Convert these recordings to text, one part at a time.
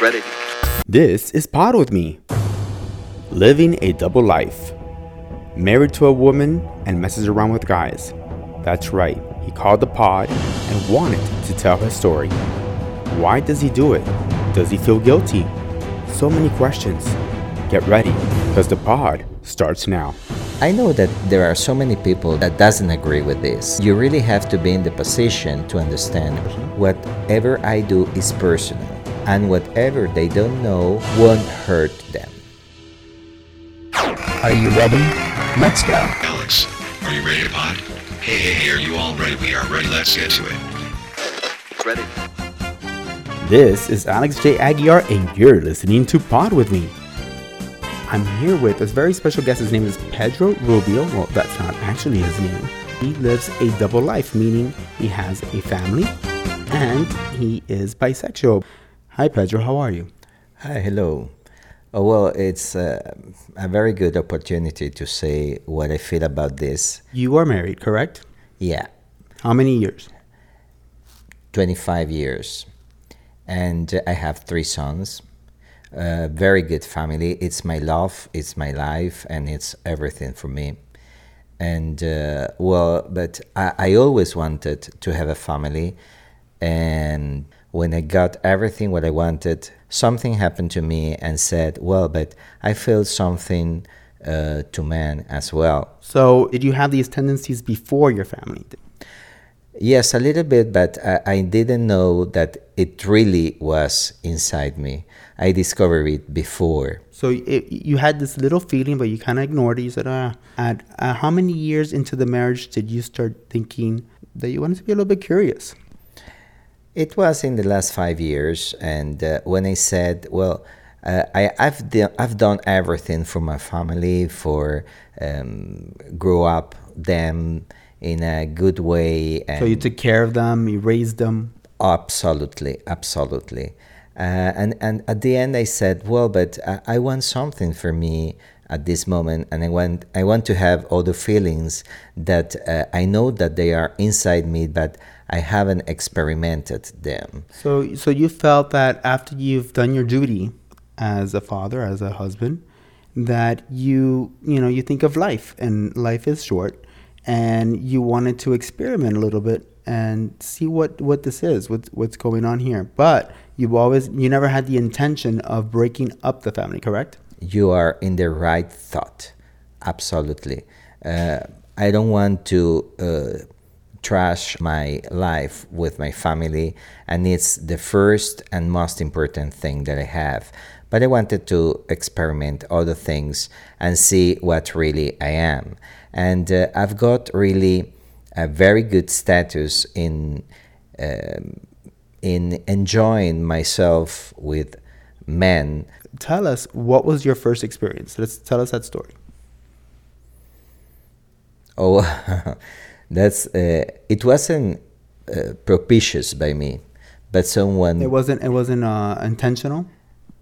Ready. This is Pod with Me. Living a double life. Married to a woman and messes around with guys. That's right, he called the pod and wanted to tell his story. Why does he do it? Does he feel guilty? So many questions. Get ready, because the pod starts now. I know that there are so many people that doesn't agree with this. You really have to be in the position to understand whatever I do is personal and whatever they don't know won't hurt them. Are you ready? Let's go. Alex, are you ready to pod? Hey, hey, hey, are you all ready? We are ready. Let's get to it. Ready. This is Alex J. Aguiar, and you're listening to Pod with Me. I'm here with a very special guest. His name is Pedro Rubio. Well, that's not actually his name. He lives a double life, meaning he has a family and he is bisexual. Hi, Pedro. How are you? Hi, hello. Oh, well, it's uh, a very good opportunity to say what I feel about this. You are married, correct? Yeah, How many years? 25 years. And I have three sons. Uh, very good family. It's my love, it's my life, and it's everything for me. And uh, well, but I, I always wanted to have a family. And when I got everything what I wanted, something happened to me and said, well, but I feel something uh, to men as well. So, did you have these tendencies before your family? Yes, a little bit, but I, I didn't know that it really was inside me. I discovered it before. So, it, you had this little feeling, but you kind of ignored it. You said, ah. At uh, how many years into the marriage did you start thinking that you wanted to be a little bit curious? It was in the last five years, and uh, when I said, "Well, uh, I, I've do, I've done everything for my family, for um, grow up them in a good way," and So, you took care of them, you raised them. Absolutely, absolutely. Uh, and and at the end, I said, "Well, but I, I want something for me at this moment, and I want I want to have all the feelings that uh, I know that they are inside me, but I haven't experimented them." So, so you felt that after you've done your duty as a father, as a husband, that you, you know, you think of life, and life is short, and you wanted to experiment a little bit and see what what this is, what's what's going on here. But you've always, you never had the intention of breaking up the family, correct? You are in the right thought, absolutely. Uh, I don't want to. Uh, trash my life with my family and it's the first and most important thing that I have. But I wanted to experiment other things and see what really I am. And uh, I've got really a very good status in um, in enjoying myself with men. Tell us what was your first experience. Let's tell us that story. Oh, that's uh, it wasn't uh, propitious by me, but someone. It wasn't. It wasn't uh, intentional.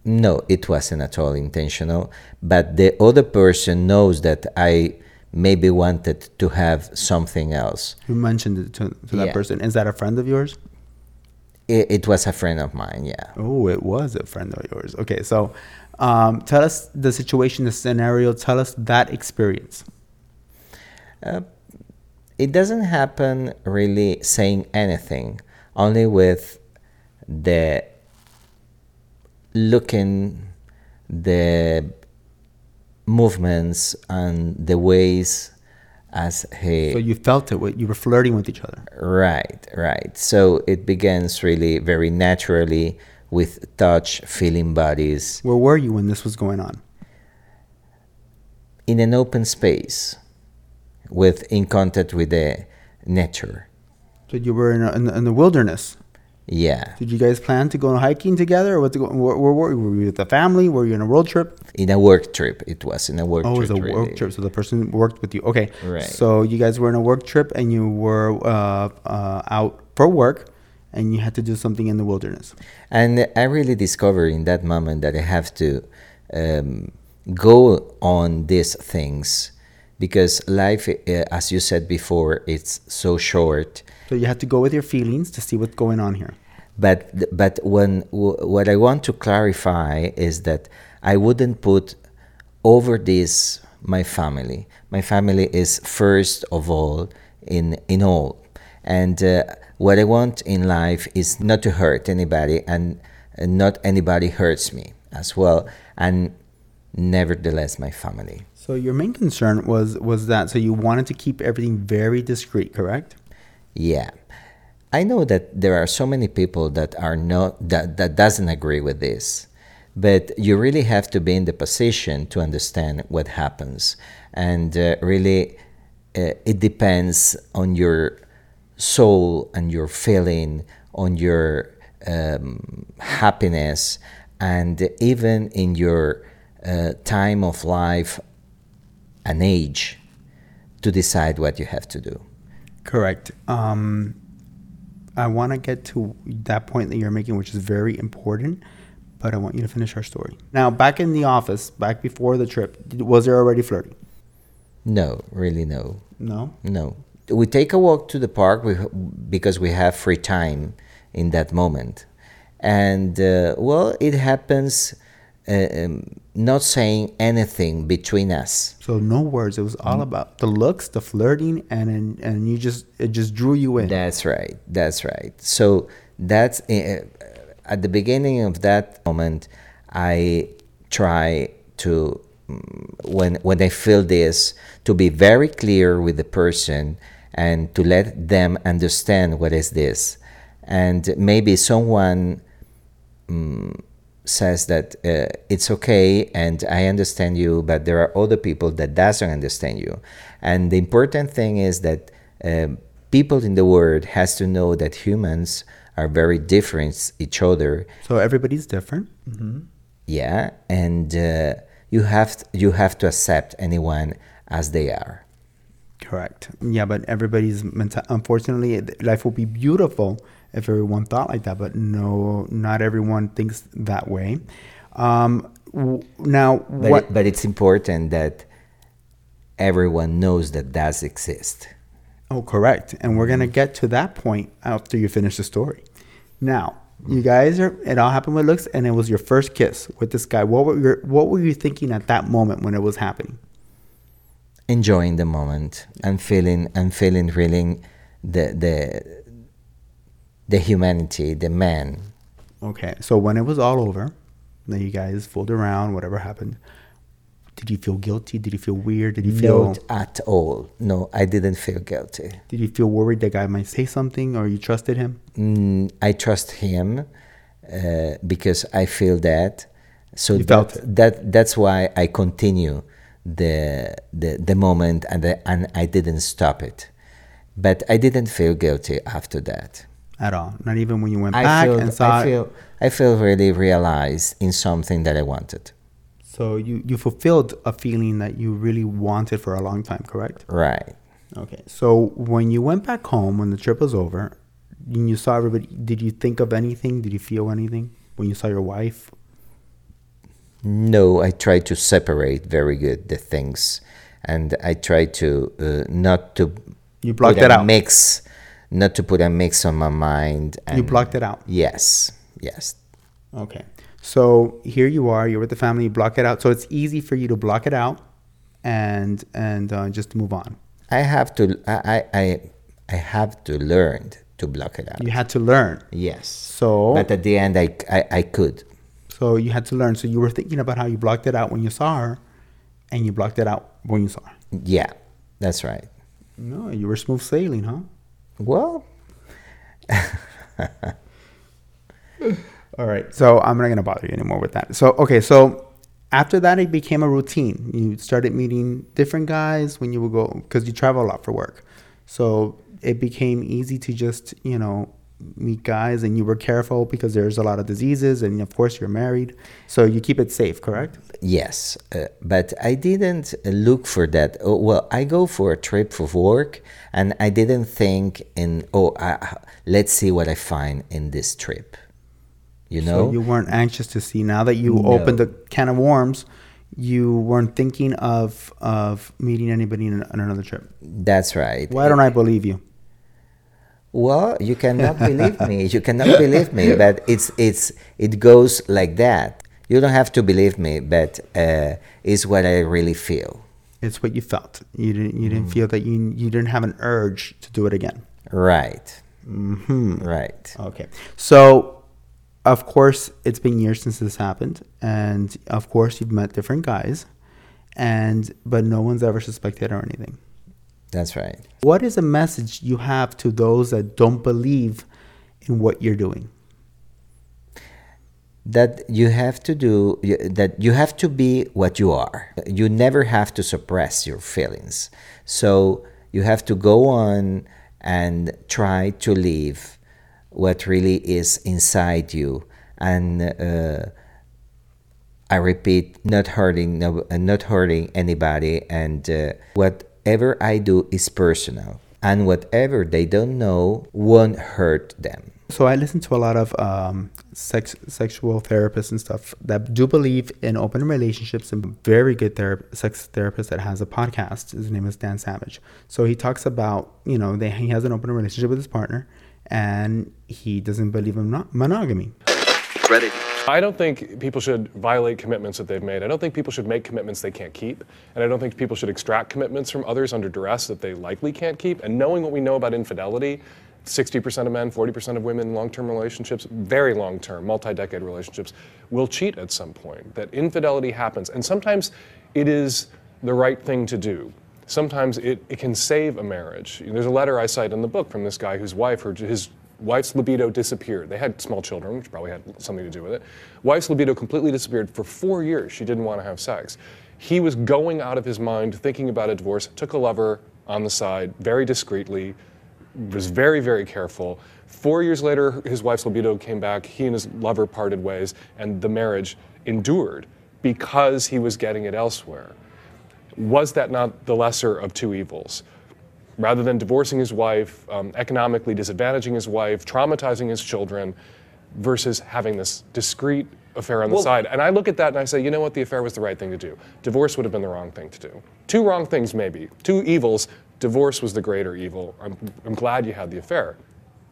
No, it wasn't at all intentional. But the other person knows that I maybe wanted to have something else. You mentioned it to, to that Yeah. person. Is that a friend of yours? It, it was a friend of mine, yeah. Oh, it was a friend of yours. Okay, so um, tell us the situation, the scenario. Tell us that experience. It doesn't happen really saying anything, only with the looking, the movements, and the ways as he. So you felt it. You were flirting with each other. Right, right. So it begins really very naturally with touch, feeling bodies Where were you when this was going on? in an open space with in contact with the nature. So you were in, a, in, the, in the wilderness. Yeah, Did you guys plan to go hiking together, or what? Where, where were you? Were you with the family? Were you on a road trip? in a work trip. It was in a work Oh, it was a really. work trip. So the person worked with you. Okay. Right. So you guys were in a work trip, and you were uh, uh, out for work, and you had to do something in the wilderness. And I really discovered in that moment that I have to um, go on these things because life, uh, as you said before, it's so short. So you have to go with your feelings to see what's going on here. but but when what I want to clarify is that I wouldn't put over this my family. My family is first of all in in all, and uh, what I want in life is not to hurt anybody, and not anybody hurts me as well, and nevertheless my family. So your main concern was was that so you wanted to keep everything very discreet, correct? Yeah. I know that there are so many people that are not that, that doesn't agree with this. But you really have to be in the position to understand what happens. And uh, really uh, it depends on your soul and your feeling, on your um, happiness, and even in your uh, time of life and age to decide what you have to do. Correct. Um, I want to get to that point that you're making, which is very important, but I want you to finish our story. Now, back in the office, back before the trip, was there already flirting? No, really, no. No. No. We take a walk to the park because we have free time in that moment. And, uh, well, it happens um, not saying anything between us. So no words. It was all about the looks, the flirting, and and, and you just it just drew you in. That's right. That's right. So that's uh, at the beginning of that moment, I try to mm, when when I feel this to be very clear with the person and to let them understand what is this, and maybe someone mm, says that uh, it's okay and I understand you, but there are other people that doesn't understand you, and the important thing is that um, people in the world has to know that humans are very different each other so everybody's different. yeah and uh, you have you have to accept anyone as they are Correct. Yeah, but everybody's mental. Unfortunately, life will be beautiful if everyone thought like that. But no, not everyone thinks that way. Um, w- now, but, what? it- but it's important that everyone knows that does exist Oh, correct. And we're gonna get to that point after you finish the story. Now, you guys are. It all happened with looks, and it was your first kiss with this guy. What were your, What were you thinking at that moment when it was happening? enjoying the moment and feeling and feeling really the the the humanity the man Okay, so when it was all over, then you guys fooled around. Whatever happened, did you feel guilty? Did you feel weird? Did you feel? not at all no i didn't feel guilty Did you feel worried that guy might say something, or you trusted him? mm, i trust him uh, because i feel that so You that, felt it. that that's why i continue the the, the moment and the, and i didn't stop it but i didn't feel guilty after that At all? Not even when you went I back feel, and saw I it? feel, I feel really realized in something that I wanted. So you you fulfilled a feeling that you really wanted for a long time, correct? Right. Okay. So when you went back home when the trip was over, and you saw everybody, did you think of anything? Did you feel anything when you saw your wife? No, I try to separate very good the things, and I try to uh, not to. You it a out. Mix, not to put a mix on my mind. And You blocked it out. Yes. Yes. Okay. So here you are. You're with the family. You block it out. So it's easy for you to block it out, and and uh, just move on. I have to. I. I. I, I have to learn to block it out. You had to learn. Yes. So But at the end, I. I, I could. so you had to learn. So you were thinking about how you blocked it out when you saw her, and you blocked it out when you saw her. Yeah. That's right. No, you were smooth sailing, huh? Well. All right. So I'm not gonna bother you anymore with that. So okay. So after that, it became a routine. You started meeting different guys when you would go because you travel a lot for work. So it became easy to just you know meet guys, and you were careful because there's a lot of diseases, and of course you're married, so you keep it safe. Correct? Yes, uh, but I didn't uh, look for that. Oh, well, I go for a trip for work, and I didn't think in oh, I, let's see what I find in this trip. You know, So you weren't anxious to see. Now that you No. opened the can of worms, you weren't thinking of of meeting anybody in, on another trip. that's right. Why don't I believe you? Well, you cannot believe me. You cannot believe me, but it's it's it goes like that. You don't have to believe me, but uh, it's what I really feel. It's what you felt. You didn't. You didn't feel that you you didn't have an urge to do it again. Right. Mm-hmm. Right. Okay. So, of course, it's been years since this happened, and of course, you've met different guys, and but no one's ever suspected or anything. That's right. What is a message you have to those that don't believe in what you're doing? that you have to do that you have to be what you are you never have to suppress your feelings so you have to go on and try to live what really is inside you and uh, i repeat not hurting no, not hurting anybody and uh, whatever i do is personal and whatever they don't know won't hurt them so I listen to a lot of um, sex sexual therapists and stuff that do believe in open relationships and very good ther- sex therapist that has a podcast. His name is Dan Savage. So he talks about you know they, he has an open relationship with his partner and he doesn't believe in mon- monogamy. I don't think people should violate commitments that they've made. I don't think people should make commitments they can't keep. And I don't think people should extract commitments from others under duress that they likely can't keep. And knowing what we know about infidelity, 60% of men, 40% of women in long term relationships, very long term, multi decade relationships, will cheat at some point. That infidelity happens. And sometimes it is the right thing to do. Sometimes it, it can save a marriage. There's a letter I cite in the book from this guy whose wife, her, his wife's libido disappeared. They had small children, which probably had something to do with it. Wife's libido completely disappeared. For four years, she didn't want to have sex. He was going out of his mind, thinking about a divorce, took a lover on the side, very discreetly, was very, very careful. Four years later, his wife's libido came back. He and his lover parted ways, and the marriage endured because he was getting it elsewhere. Was that not the lesser of two evils? Rather than divorcing his wife, um, economically disadvantaging his wife, traumatizing his children, versus having this discreet affair on the Well- side. And I look at that and I say, you know what, the affair was the right thing to do. Divorce would have been the wrong thing to do. Two wrong things, maybe. Two evils. Divorce was the greater evil. I'm, I'm glad you had the affair.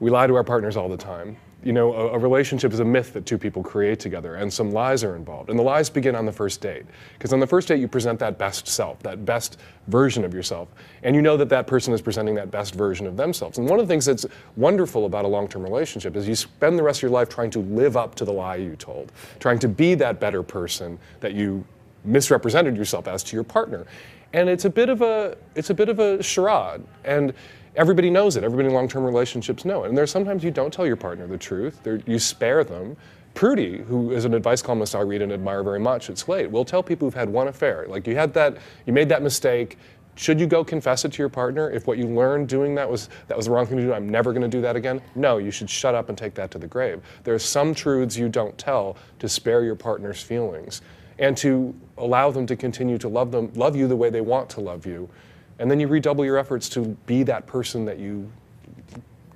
We lie to our partners all the time. You know, a, a relationship is a myth that two people create together, and some lies are involved. And the lies begin on the first date. Because on the first date, you present that best self, that best version of yourself. And you know that that person is presenting that best version of themselves. And one of the things that's wonderful about a long term relationship is you spend the rest of your life trying to live up to the lie you told, trying to be that better person that you misrepresented yourself as to your partner. And it's a bit of a it's a bit of a charade. And everybody knows it. Everybody in long-term relationships know it. And there's sometimes you don't tell your partner the truth. There, you spare them. Prudie, who is an advice columnist I read and admire very much at Slate, will tell people who've had one affair, like you had that, you made that mistake. Should you go confess it to your partner if what you learned doing that was that was the wrong thing to do? I'm never going to do that again. No, you should shut up and take that to the grave. There are some truths you don't tell to spare your partner's feelings, and to allow them to continue to love them, love you the way they want to love you, and then you redouble your efforts to be that person that you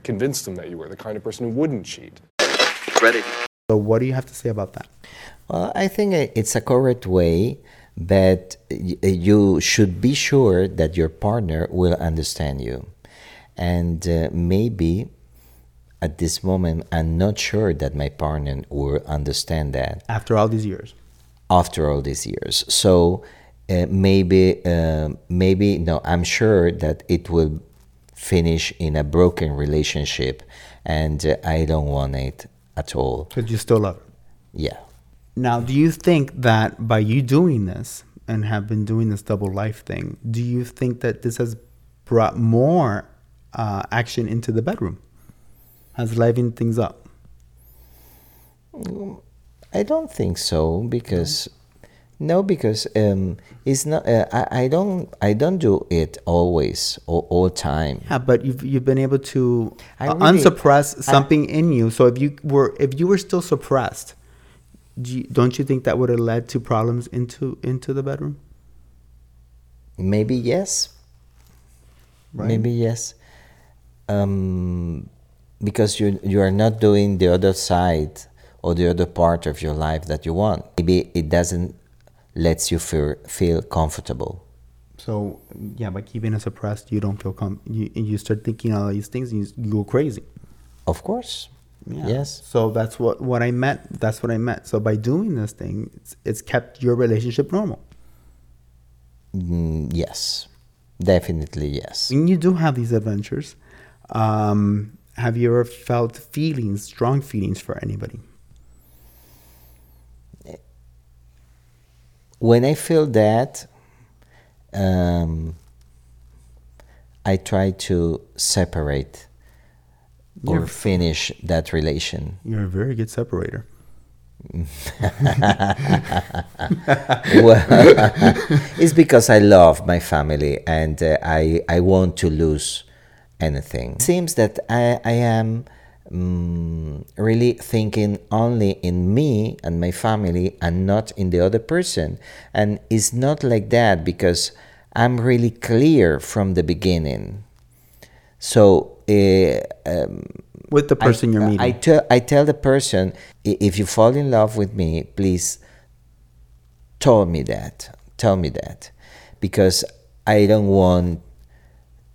convinced them that you were, the kind of person who wouldn't cheat. Ready. So what do you have to say about that? Well, I think it's a correct way, but y- you should be sure that your partner will understand you. And uh, maybe at this moment, I'm not sure that my partner will understand that After all these years. after all these years. So uh, maybe, uh, maybe no, I'm sure that it will finish in a broken relationship, and uh, I don't want it at all. But you still love her. Yeah. Now, do you think that by you doing this and have been doing this double life thing, do you think that this has brought more uh, action into the bedroom? Has livened things up? I don't think so because no, because um, it's not. Uh, I, I don't. I don't do it always or all, time. Yeah, but you've you've been able to I uh, really- unsuppress something in you. So if you were if you were still suppressed, do you, don't you think that would have led to problems into into the bedroom? Maybe yes. Right. Maybe yes. Um, because you you are not doing the other side or the other part of your life that you want. Maybe it doesn't lets you feel feel comfortable. So yeah, by keeping it suppressed, you don't feel com- you you start thinking all these things, and you, go crazy. Of course. Yeah. Yes. So that's what what I meant. That's what I meant. So by doing this thing, it's, it's kept your relationship normal. Mm, yes. Definitely yes. When you do have these adventures, um, have you ever felt feelings, strong feelings for anybody? When I feel that, um, I try to separate or You're- finish that relation. You're a very good separator. well, it's because I love my family and uh, I I want to lose anything. It seems that I I am mm, really thinking only in me and my family and not in the other person, and it's not like that because I'm really clear from the beginning. So. Uh, um, With the person I, you're meeting. I tell the person if you fall in love with me, please tell me that. Tell me that, because I don't want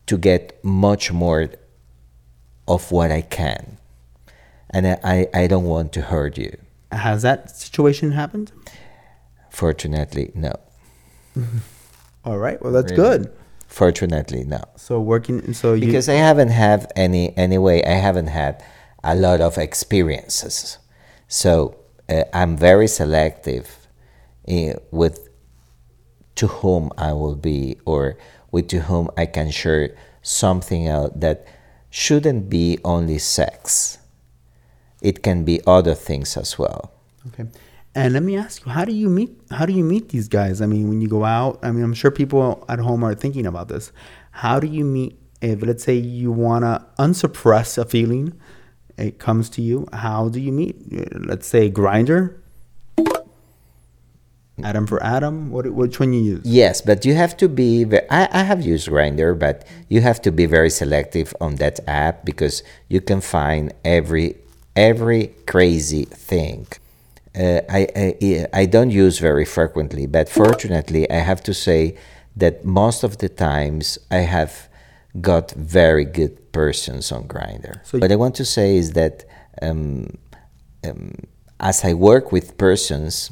to get much more of what I can, and I, I, don't want to hurt you. Has that situation happened? Fortunately, no. All right. Well, that's Really? good. Fortunately, no. So working. So you, because I haven't had any anyway. I haven't had a lot of experiences, so uh, I'm very selective uh, with to whom I will be or with to whom I can share something out that shouldn't be only sex. It can be other things as well. Okay. And let me ask you, how do you meet? How do you meet these guys? I mean, when you go out, I mean, I'm sure people at home are thinking about this. How do you meet? If let's say you wanna unsuppress a feeling, it comes to you. How do you meet? Let's say Grindr. Adam for Adam. What? Which one you use? Yes, but you have to be. Ve- I, I have used Grindr, but you have to be very selective on that app because you can find every every crazy thing. Uh, I, I I don't use very frequently, but fortunately, I have to say that most of the times I have got very good persons on Grindr. So what I want to say is that um, um, as I work with persons,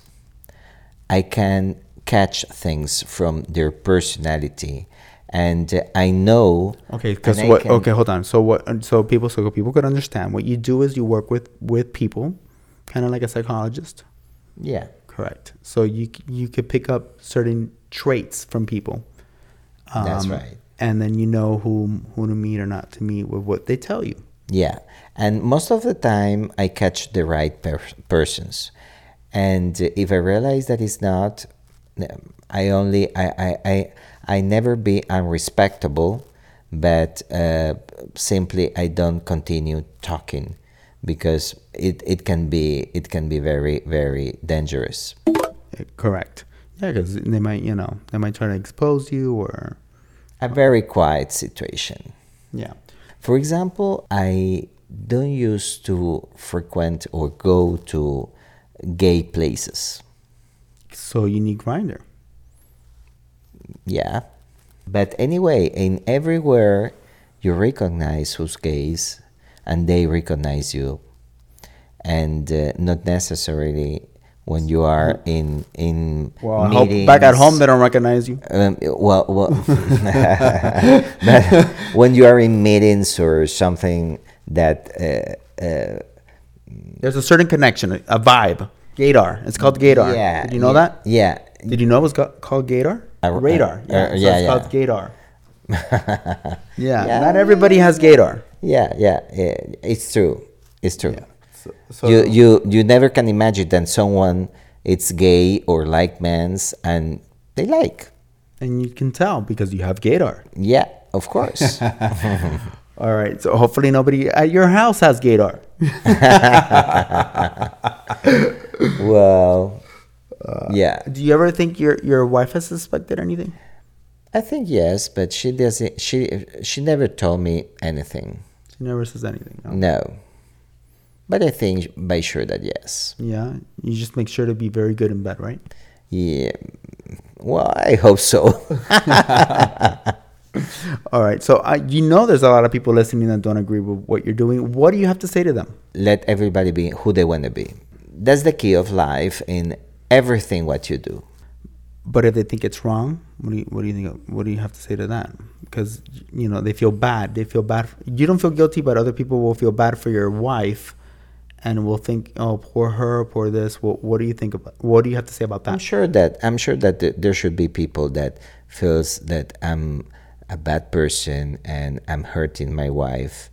I can catch things from their personality, and uh, I know. Okay, because what? can- Okay, hold on. So what? So people, so people could understand. What you do is you work with with people, kind of like a psychologist. Yeah, Correct. So you you could pick up certain traits from people. That's Um, right. And then you know who who to meet or not to meet with what they tell you. yeah, and most of the time I catch the right per- persons, and if I realize that it's not, I only I I I, I never be unrespectable, but uh, simply I don't continue talking because it, it can be it can be very very dangerous. Eh, Correct. Yeah, because they might you know they might try to expose you or A very quiet situation. yeah. For example, I don't used to frequent or go to gay places. So you need Grindr. Yeah. But anyway, in everywhere you recognize who's gays and they recognize you. And uh, not necessarily when you are in in Well, I hope back at home they don't recognize you. Um, well, well but when you are in meetings or something that uh, uh, There's a certain connection, a vibe. Gaydar. It's called gaydar. yeah, Did you know yeah, that? Yeah, Did you know it was called gaydar? Uh, Radar. uh, Yeah. uh, so yeah, it's yeah. called gaydar. yeah, Yeah. Not everybody has gaydar. yeah, yeah, yeah. It's true. It's true. So, so you you you never can imagine that someone it's gay or like men's and they like. and you can tell because you have gaydar. Yeah, of course. All right. So hopefully nobody at your house has gaydar. well, yeah. Do you ever think your your wife has suspected anything? I think yes, but she doesn't. She she never told me anything. She never says anything. No? No. But I think by sure that yes. Yeah. You just make sure to be very good in bed, right? Yeah. Well, I hope so. All right. So uh, you know there's a lot of people listening that don't agree with what you're doing. What do you have to say to them? Let everybody be who they want to be. That's the key of life in everything what you do. But if they think it's wrong, what do you what do you think? What do you have to say to that? Because you know they feel bad. They feel bad. You don't feel guilty, but other people will feel bad for your wife, and will think, "Oh, poor her, poor this." What, what do you think about? What do you have to say about that? I'm sure that I'm sure that th- there should be people that feels that I'm a bad person and I'm hurting my wife.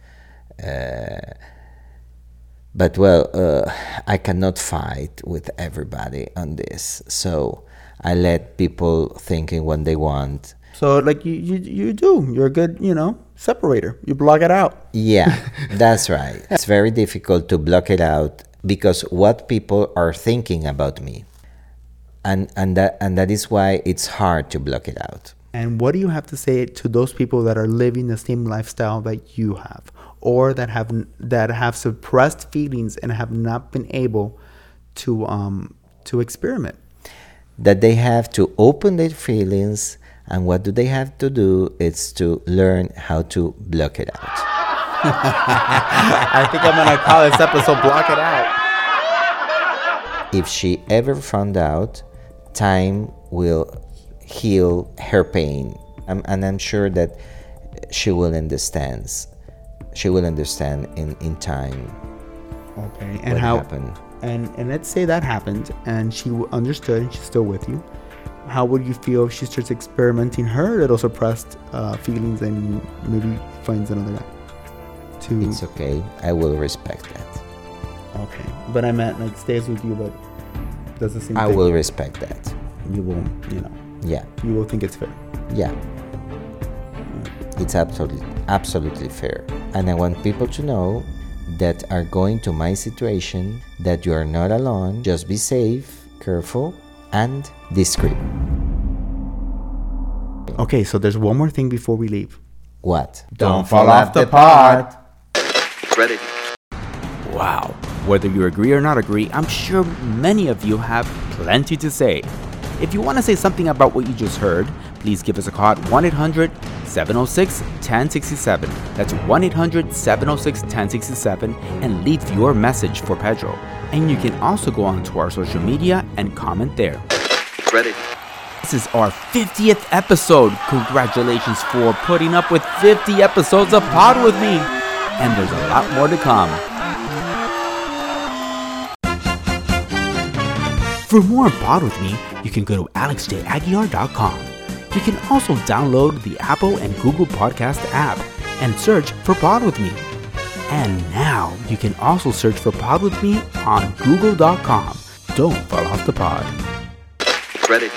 Uh, but well, uh, I cannot fight with everybody on this, so I let people thinking what they want. So like you, you you do. You're a good you know separator. You block it out. Yeah, that's right. It's very difficult to block it out because what people are thinking about me. And and that and that is why it's hard to block it out. And what do you have to say to those people that are living the same lifestyle that you have, or that have that have suppressed feelings and have not been able to um to experiment? That they have to open their feelings and what do they have to do? It's to learn how to block it out. I think I'm gonna call this episode "Block It Out." If she ever found out, time will heal her pain. Um, and I'm sure that she will understand. She will understand in, in time Okay, and how? happened. And and let's say that happened, and she understood, and she's still with you. How would you feel if she starts experimenting her little suppressed uh, feelings and maybe finds another guy? To It's okay. I will respect that. okay, but I meant like stays with you, but does the same I thing. will respect that. You will, you know, Yeah. you will think it's fair. Yeah. It's absolutely absolutely fair. And I want people to know that are going to my situation that you are not alone. Just be safe, careful, and discreet. Okay, so there's one more thing before we leave. What? Don't fall off the pod. Ready. Wow. Whether you agree or not agree, I'm sure many of you have plenty to say. If you want to say something about what you just heard, please give us a call at 1 800 706 1067. That's 1 800 706 1067 and leave your message for Pedro. And you can also go on to our social media and comment there. Ready. This is our 50th episode. Congratulations for putting up with 50 episodes of Pod with me. And there's a lot more to come. For more Pod with me, you can go to alexjaguiar.com. You can also download the Apple and Google Podcast app and search for Pod with me. And now you can also search for Pod with me on google.com. Don't fall off the pod. Ready.